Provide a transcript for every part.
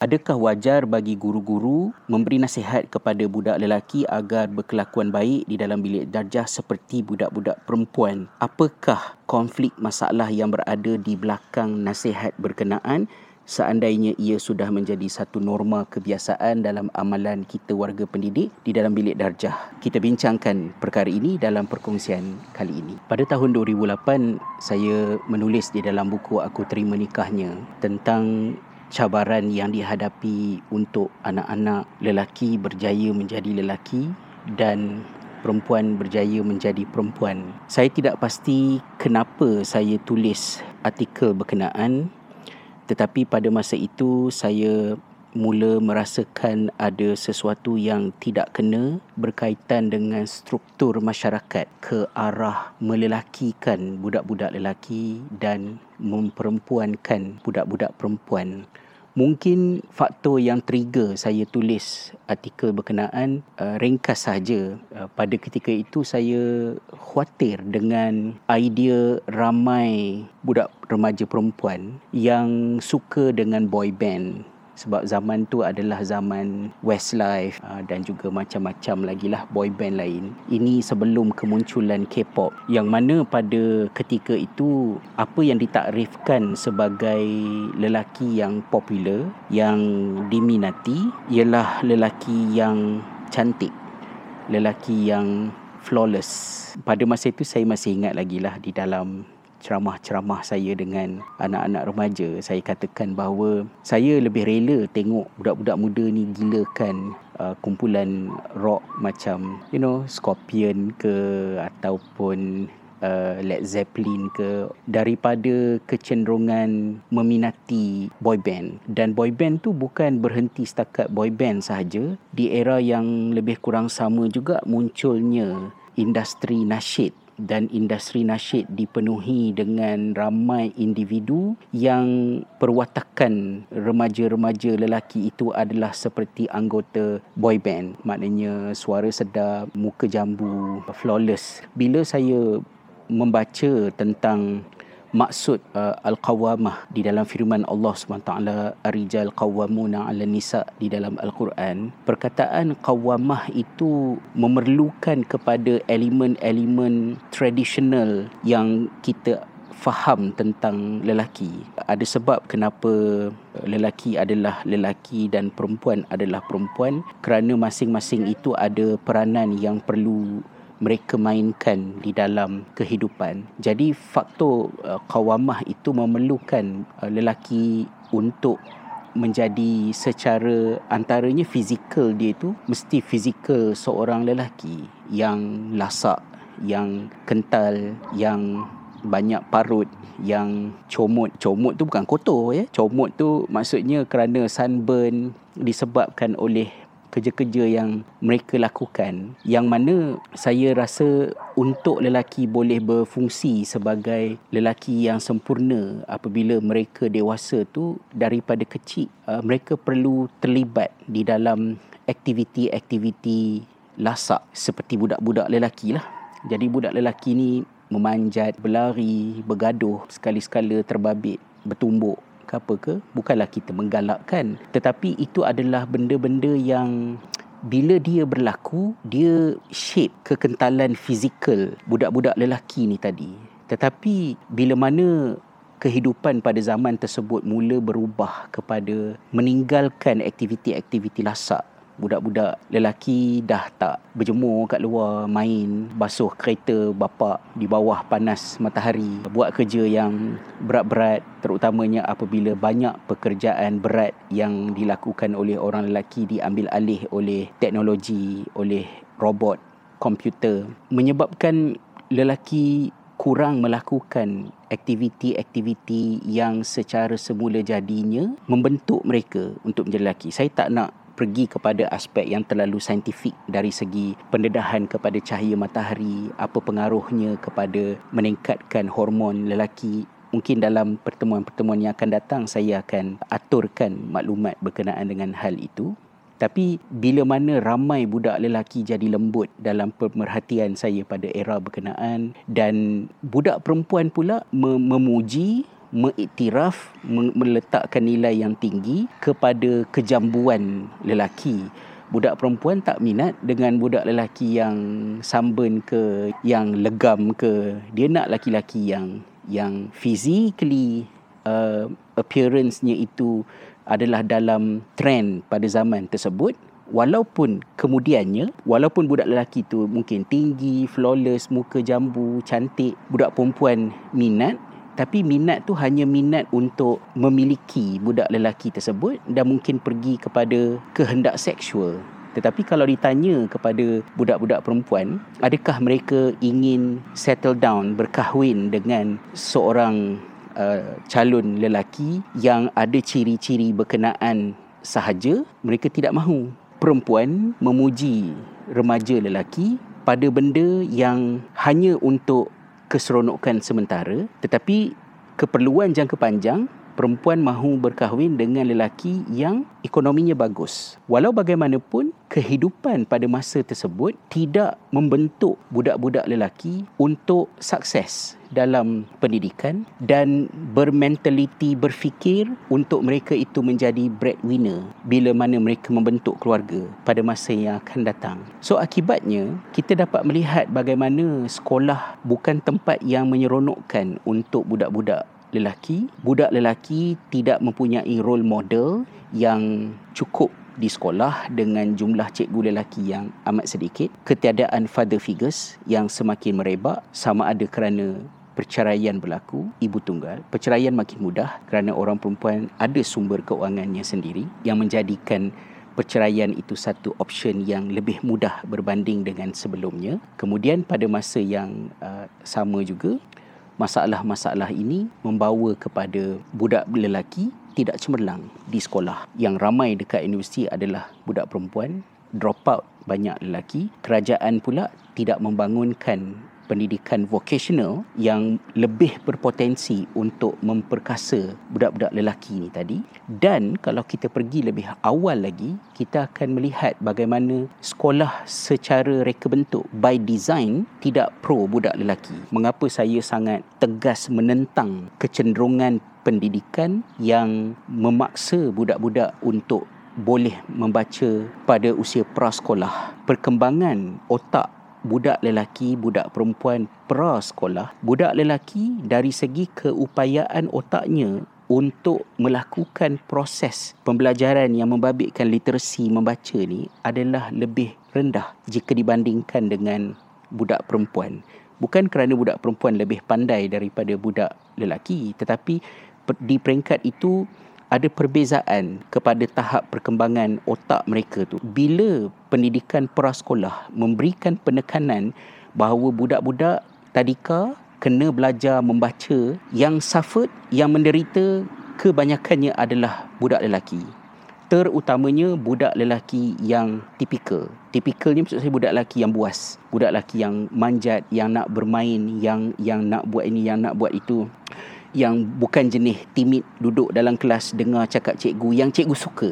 Adakah wajar bagi guru-guru memberi nasihat kepada budak lelaki agar berkelakuan baik di dalam bilik darjah seperti budak-budak perempuan? Apakah konflik masalah yang berada di belakang nasihat berkenaan seandainya ia sudah menjadi satu norma kebiasaan dalam amalan kita warga pendidik di dalam bilik darjah. Kita bincangkan perkara ini dalam perkongsian kali ini. Pada tahun 2008, saya menulis di dalam buku Aku Terima Nikahnya tentang cabaran yang dihadapi untuk anak-anak lelaki berjaya menjadi lelaki dan perempuan berjaya menjadi perempuan. Saya tidak pasti kenapa saya tulis artikel berkenaan tetapi pada masa itu saya mula merasakan ada sesuatu yang tidak kena berkaitan dengan struktur masyarakat ke arah melelakikan budak-budak lelaki dan memperempuankan budak-budak perempuan. Mungkin faktor yang trigger saya tulis artikel berkenaan uh, ringkas saja. Uh, pada ketika itu saya khawatir dengan idea ramai budak remaja perempuan yang suka dengan boy band sebab zaman tu adalah zaman Westlife uh, dan juga macam-macam lagi lah boy band lain. Ini sebelum kemunculan K-pop yang mana pada ketika itu apa yang ditakrifkan sebagai lelaki yang popular yang diminati ialah lelaki yang cantik, lelaki yang flawless. Pada masa itu saya masih ingat lagi lah di dalam ceramah-ceramah saya dengan anak-anak remaja saya katakan bahawa saya lebih rela tengok budak-budak muda ni gilakan uh, kumpulan rock macam you know Scorpion ke ataupun uh, Led Zeppelin ke daripada kecenderungan meminati boy band. Dan boy band tu bukan berhenti setakat boy band sahaja di era yang lebih kurang sama juga munculnya industri nasyid dan industri nasyid dipenuhi dengan ramai individu yang perwatakan remaja-remaja lelaki itu adalah seperti anggota boy band. Maknanya suara sedap muka jambu flawless. Bila saya membaca tentang maksud uh, al-qawamah di dalam firman Allah SWT ar-rijal qawwamuna 'ala nisa di dalam al-Quran. Perkataan qawamah itu memerlukan kepada elemen-elemen tradisional yang kita faham tentang lelaki. Ada sebab kenapa lelaki adalah lelaki dan perempuan adalah perempuan. Kerana masing-masing itu ada peranan yang perlu mereka mainkan di dalam kehidupan. Jadi faktor uh, kawamah itu memerlukan uh, lelaki untuk menjadi secara antaranya fizikal dia itu mesti fizikal seorang lelaki yang lasak, yang kental, yang banyak parut yang comot comot tu bukan kotor ya comot tu maksudnya kerana sunburn disebabkan oleh kerja-kerja yang mereka lakukan yang mana saya rasa untuk lelaki boleh berfungsi sebagai lelaki yang sempurna apabila mereka dewasa tu daripada kecil uh, mereka perlu terlibat di dalam aktiviti-aktiviti lasak seperti budak-budak lelaki lah. Jadi budak lelaki ni memanjat, berlari, bergaduh, sekali-sekala terbabit, bertumbuk ke apa ke bukanlah kita menggalakkan. Tetapi itu adalah benda-benda yang bila dia berlaku dia shape kekentalan fizikal budak-budak lelaki ni tadi. Tetapi bila mana kehidupan pada zaman tersebut mula berubah kepada meninggalkan aktiviti-aktiviti lasak budak-budak lelaki dah tak berjemur kat luar main basuh kereta bapa di bawah panas matahari buat kerja yang berat-berat terutamanya apabila banyak pekerjaan berat yang dilakukan oleh orang lelaki diambil alih oleh teknologi oleh robot komputer menyebabkan lelaki kurang melakukan aktiviti-aktiviti yang secara semula jadinya membentuk mereka untuk menjadi lelaki. Saya tak nak pergi kepada aspek yang terlalu saintifik dari segi pendedahan kepada cahaya matahari, apa pengaruhnya kepada meningkatkan hormon lelaki. Mungkin dalam pertemuan-pertemuan yang akan datang saya akan aturkan maklumat berkenaan dengan hal itu. Tapi bila mana ramai budak lelaki jadi lembut dalam pemerhatian saya pada era berkenaan dan budak perempuan pula memuji mengiktiraf meletakkan nilai yang tinggi kepada kejambuan lelaki. Budak perempuan tak minat dengan budak lelaki yang samben ke yang legam ke. Dia nak lelaki-lelaki yang yang physically uh, appearance-nya itu adalah dalam trend pada zaman tersebut. Walaupun kemudiannya walaupun budak lelaki tu mungkin tinggi flawless muka jambu cantik budak perempuan minat tapi minat tu hanya minat untuk memiliki budak lelaki tersebut dan mungkin pergi kepada kehendak seksual tetapi kalau ditanya kepada budak-budak perempuan, adakah mereka ingin settle down, berkahwin dengan seorang uh, calon lelaki yang ada ciri-ciri berkenaan sahaja? Mereka tidak mahu. Perempuan memuji remaja lelaki pada benda yang hanya untuk keseronokan sementara tetapi keperluan jangka panjang perempuan mahu berkahwin dengan lelaki yang ekonominya bagus. Walau bagaimanapun, kehidupan pada masa tersebut tidak membentuk budak-budak lelaki untuk sukses dalam pendidikan dan bermentaliti berfikir untuk mereka itu menjadi breadwinner bila mana mereka membentuk keluarga pada masa yang akan datang. So akibatnya kita dapat melihat bagaimana sekolah bukan tempat yang menyeronokkan untuk budak-budak lelaki, budak lelaki tidak mempunyai role model yang cukup di sekolah dengan jumlah cikgu lelaki yang amat sedikit, ketiadaan father figures yang semakin merebak sama ada kerana perceraian berlaku, ibu tunggal, perceraian makin mudah kerana orang perempuan ada sumber keuangannya sendiri yang menjadikan perceraian itu satu option yang lebih mudah berbanding dengan sebelumnya. Kemudian pada masa yang uh, sama juga, masalah-masalah ini membawa kepada budak lelaki tidak cemerlang di sekolah. Yang ramai dekat universiti adalah budak perempuan, drop out banyak lelaki. Kerajaan pula tidak membangunkan pendidikan vocational yang lebih berpotensi untuk memperkasa budak-budak lelaki ni tadi. Dan kalau kita pergi lebih awal lagi kita akan melihat bagaimana sekolah secara reka bentuk by design tidak pro budak lelaki. Mengapa saya sangat tegas menentang kecenderungan pendidikan yang memaksa budak-budak untuk boleh membaca pada usia prasekolah. Perkembangan otak budak lelaki, budak perempuan pra sekolah, budak lelaki dari segi keupayaan otaknya untuk melakukan proses pembelajaran yang membabitkan literasi membaca ni adalah lebih rendah jika dibandingkan dengan budak perempuan. Bukan kerana budak perempuan lebih pandai daripada budak lelaki tetapi di peringkat itu ada perbezaan kepada tahap perkembangan otak mereka tu. Bila pendidikan prasekolah memberikan penekanan bahawa budak-budak tadika kena belajar membaca yang suffered, yang menderita kebanyakannya adalah budak lelaki. Terutamanya budak lelaki yang tipikal. Tipikalnya maksud saya budak lelaki yang buas. Budak lelaki yang manjat, yang nak bermain, yang yang nak buat ini, yang nak buat itu yang bukan jenis timid duduk dalam kelas dengar cakap cikgu yang cikgu suka.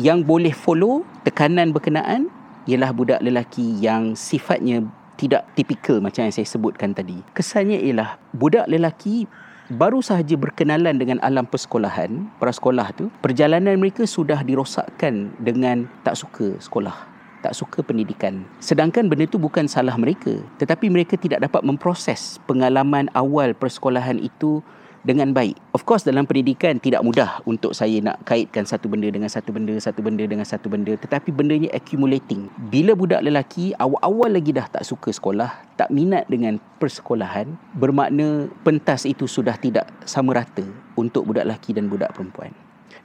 Yang boleh follow tekanan berkenaan ialah budak lelaki yang sifatnya tidak tipikal macam yang saya sebutkan tadi. Kesannya ialah budak lelaki baru sahaja berkenalan dengan alam persekolahan, para sekolah tu, perjalanan mereka sudah dirosakkan dengan tak suka sekolah tak suka pendidikan. Sedangkan benda itu bukan salah mereka, tetapi mereka tidak dapat memproses pengalaman awal persekolahan itu dengan baik. Of course dalam pendidikan tidak mudah untuk saya nak kaitkan satu benda dengan satu benda, satu benda dengan satu benda, tetapi bendanya accumulating. Bila budak lelaki awal-awal lagi dah tak suka sekolah, tak minat dengan persekolahan, bermakna pentas itu sudah tidak sama rata untuk budak lelaki dan budak perempuan.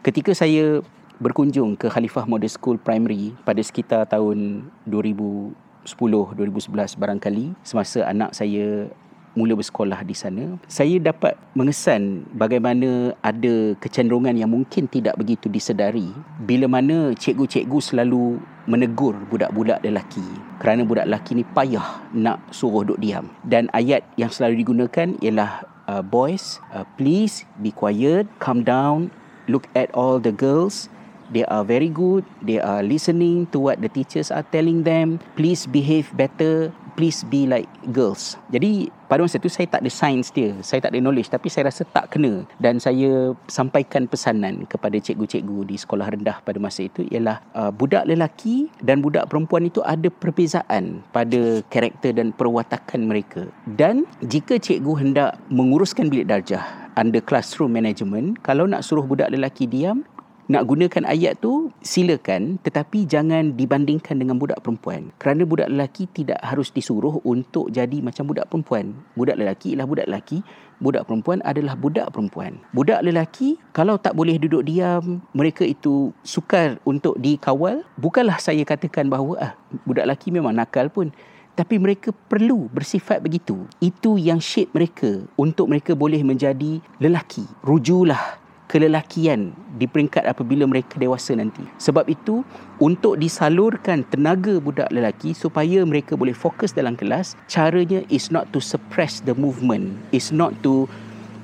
Ketika saya berkunjung ke Khalifah Model School Primary pada sekitar tahun 2010 2011 barangkali semasa anak saya mula bersekolah di sana. Saya dapat mengesan bagaimana ada kecenderungan yang mungkin tidak begitu disedari bila mana cikgu-cikgu selalu menegur budak-budak lelaki kerana budak lelaki ni payah nak suruh duduk diam. Dan ayat yang selalu digunakan ialah uh, boys uh, please be quiet calm down look at all the girls they are very good. They are listening to what the teachers are telling them. Please behave better. Please be like girls. Jadi pada masa tu saya tak ada science dia, saya tak ada knowledge. Tapi saya rasa tak kena. Dan saya sampaikan pesanan kepada cikgu-cikgu di sekolah rendah pada masa itu ialah uh, budak lelaki dan budak perempuan itu ada perbezaan pada karakter dan perwatakan mereka. Dan jika cikgu hendak menguruskan bilik darjah under classroom management, kalau nak suruh budak lelaki diam, nak gunakan ayat tu silakan tetapi jangan dibandingkan dengan budak perempuan. Kerana budak lelaki tidak harus disuruh untuk jadi macam budak perempuan. Budak lelaki ialah budak lelaki budak perempuan adalah budak perempuan. Budak lelaki kalau tak boleh duduk diam mereka itu sukar untuk dikawal bukanlah saya katakan bahawa ah budak lelaki memang nakal pun. Tapi mereka perlu bersifat begitu. Itu yang shape mereka. Untuk mereka boleh menjadi lelaki. Rujulah kelelakian di peringkat apabila mereka dewasa nanti. Sebab itu, untuk disalurkan tenaga budak lelaki supaya mereka boleh fokus dalam kelas, caranya is not to suppress the movement, is not to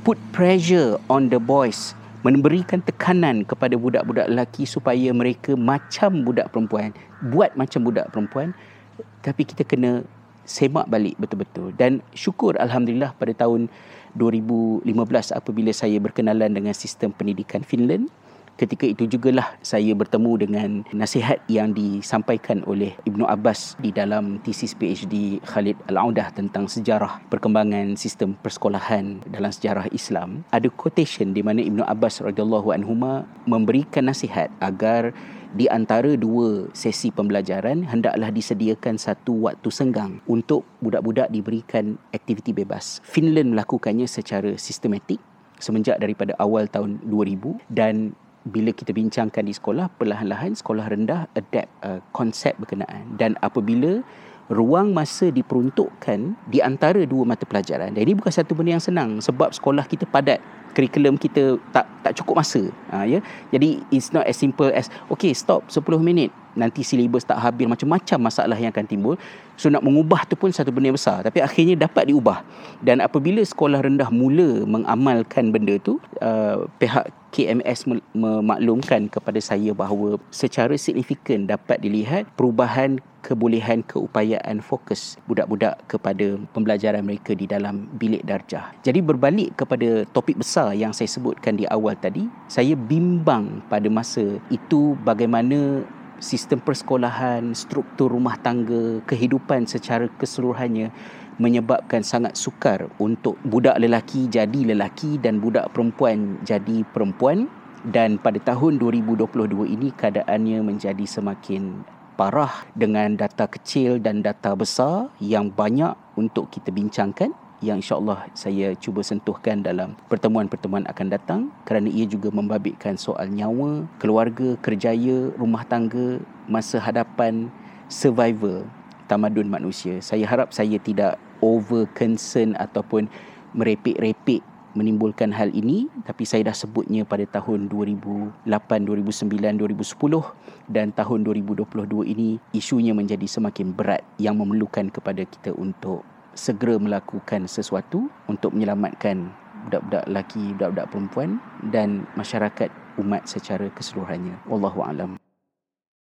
put pressure on the boys, memberikan tekanan kepada budak-budak lelaki supaya mereka macam budak perempuan, buat macam budak perempuan, tapi kita kena semak balik betul-betul. Dan syukur Alhamdulillah pada tahun 2015 apabila saya berkenalan dengan sistem pendidikan Finland ketika itu jugalah saya bertemu dengan nasihat yang disampaikan oleh Ibnu Abbas di dalam tesis PhD Khalid Al-Audah tentang sejarah perkembangan sistem persekolahan dalam sejarah Islam ada quotation di mana Ibnu Abbas radhiyallahu anhuma memberikan nasihat agar di antara dua sesi pembelajaran hendaklah disediakan satu waktu senggang untuk budak-budak diberikan aktiviti bebas. Finland melakukannya secara sistematik semenjak daripada awal tahun 2000 dan bila kita bincangkan di sekolah perlahan-lahan sekolah rendah adapt uh, konsep berkenaan dan apabila ruang masa diperuntukkan di antara dua mata pelajaran. Dan ini bukan satu benda yang senang sebab sekolah kita padat. Kurikulum kita tak tak cukup masa. Ha, ya? Jadi it's not as simple as okay stop 10 minit. Nanti silibus tak habis macam-macam masalah yang akan timbul. So nak mengubah tu pun satu benda yang besar. Tapi akhirnya dapat diubah. Dan apabila sekolah rendah mula mengamalkan benda tu uh, pihak KMS memaklumkan kepada saya bahawa secara signifikan dapat dilihat perubahan kebolehan keupayaan fokus budak-budak kepada pembelajaran mereka di dalam bilik darjah. Jadi berbalik kepada topik besar yang saya sebutkan di awal tadi, saya bimbang pada masa itu bagaimana sistem persekolahan, struktur rumah tangga, kehidupan secara keseluruhannya menyebabkan sangat sukar untuk budak lelaki jadi lelaki dan budak perempuan jadi perempuan. Dan pada tahun 2022 ini keadaannya menjadi semakin parah dengan data kecil dan data besar yang banyak untuk kita bincangkan yang insyaAllah saya cuba sentuhkan dalam pertemuan-pertemuan akan datang. Kerana ia juga membabitkan soal nyawa, keluarga, kerjaya, rumah tangga, masa hadapan, survival tamadun manusia. Saya harap saya tidak over concern ataupun merepek-repek menimbulkan hal ini tapi saya dah sebutnya pada tahun 2008, 2009, 2010 dan tahun 2022 ini isunya menjadi semakin berat yang memerlukan kepada kita untuk segera melakukan sesuatu untuk menyelamatkan budak-budak lelaki, budak-budak perempuan dan masyarakat umat secara keseluruhannya. Wallahu a'lam.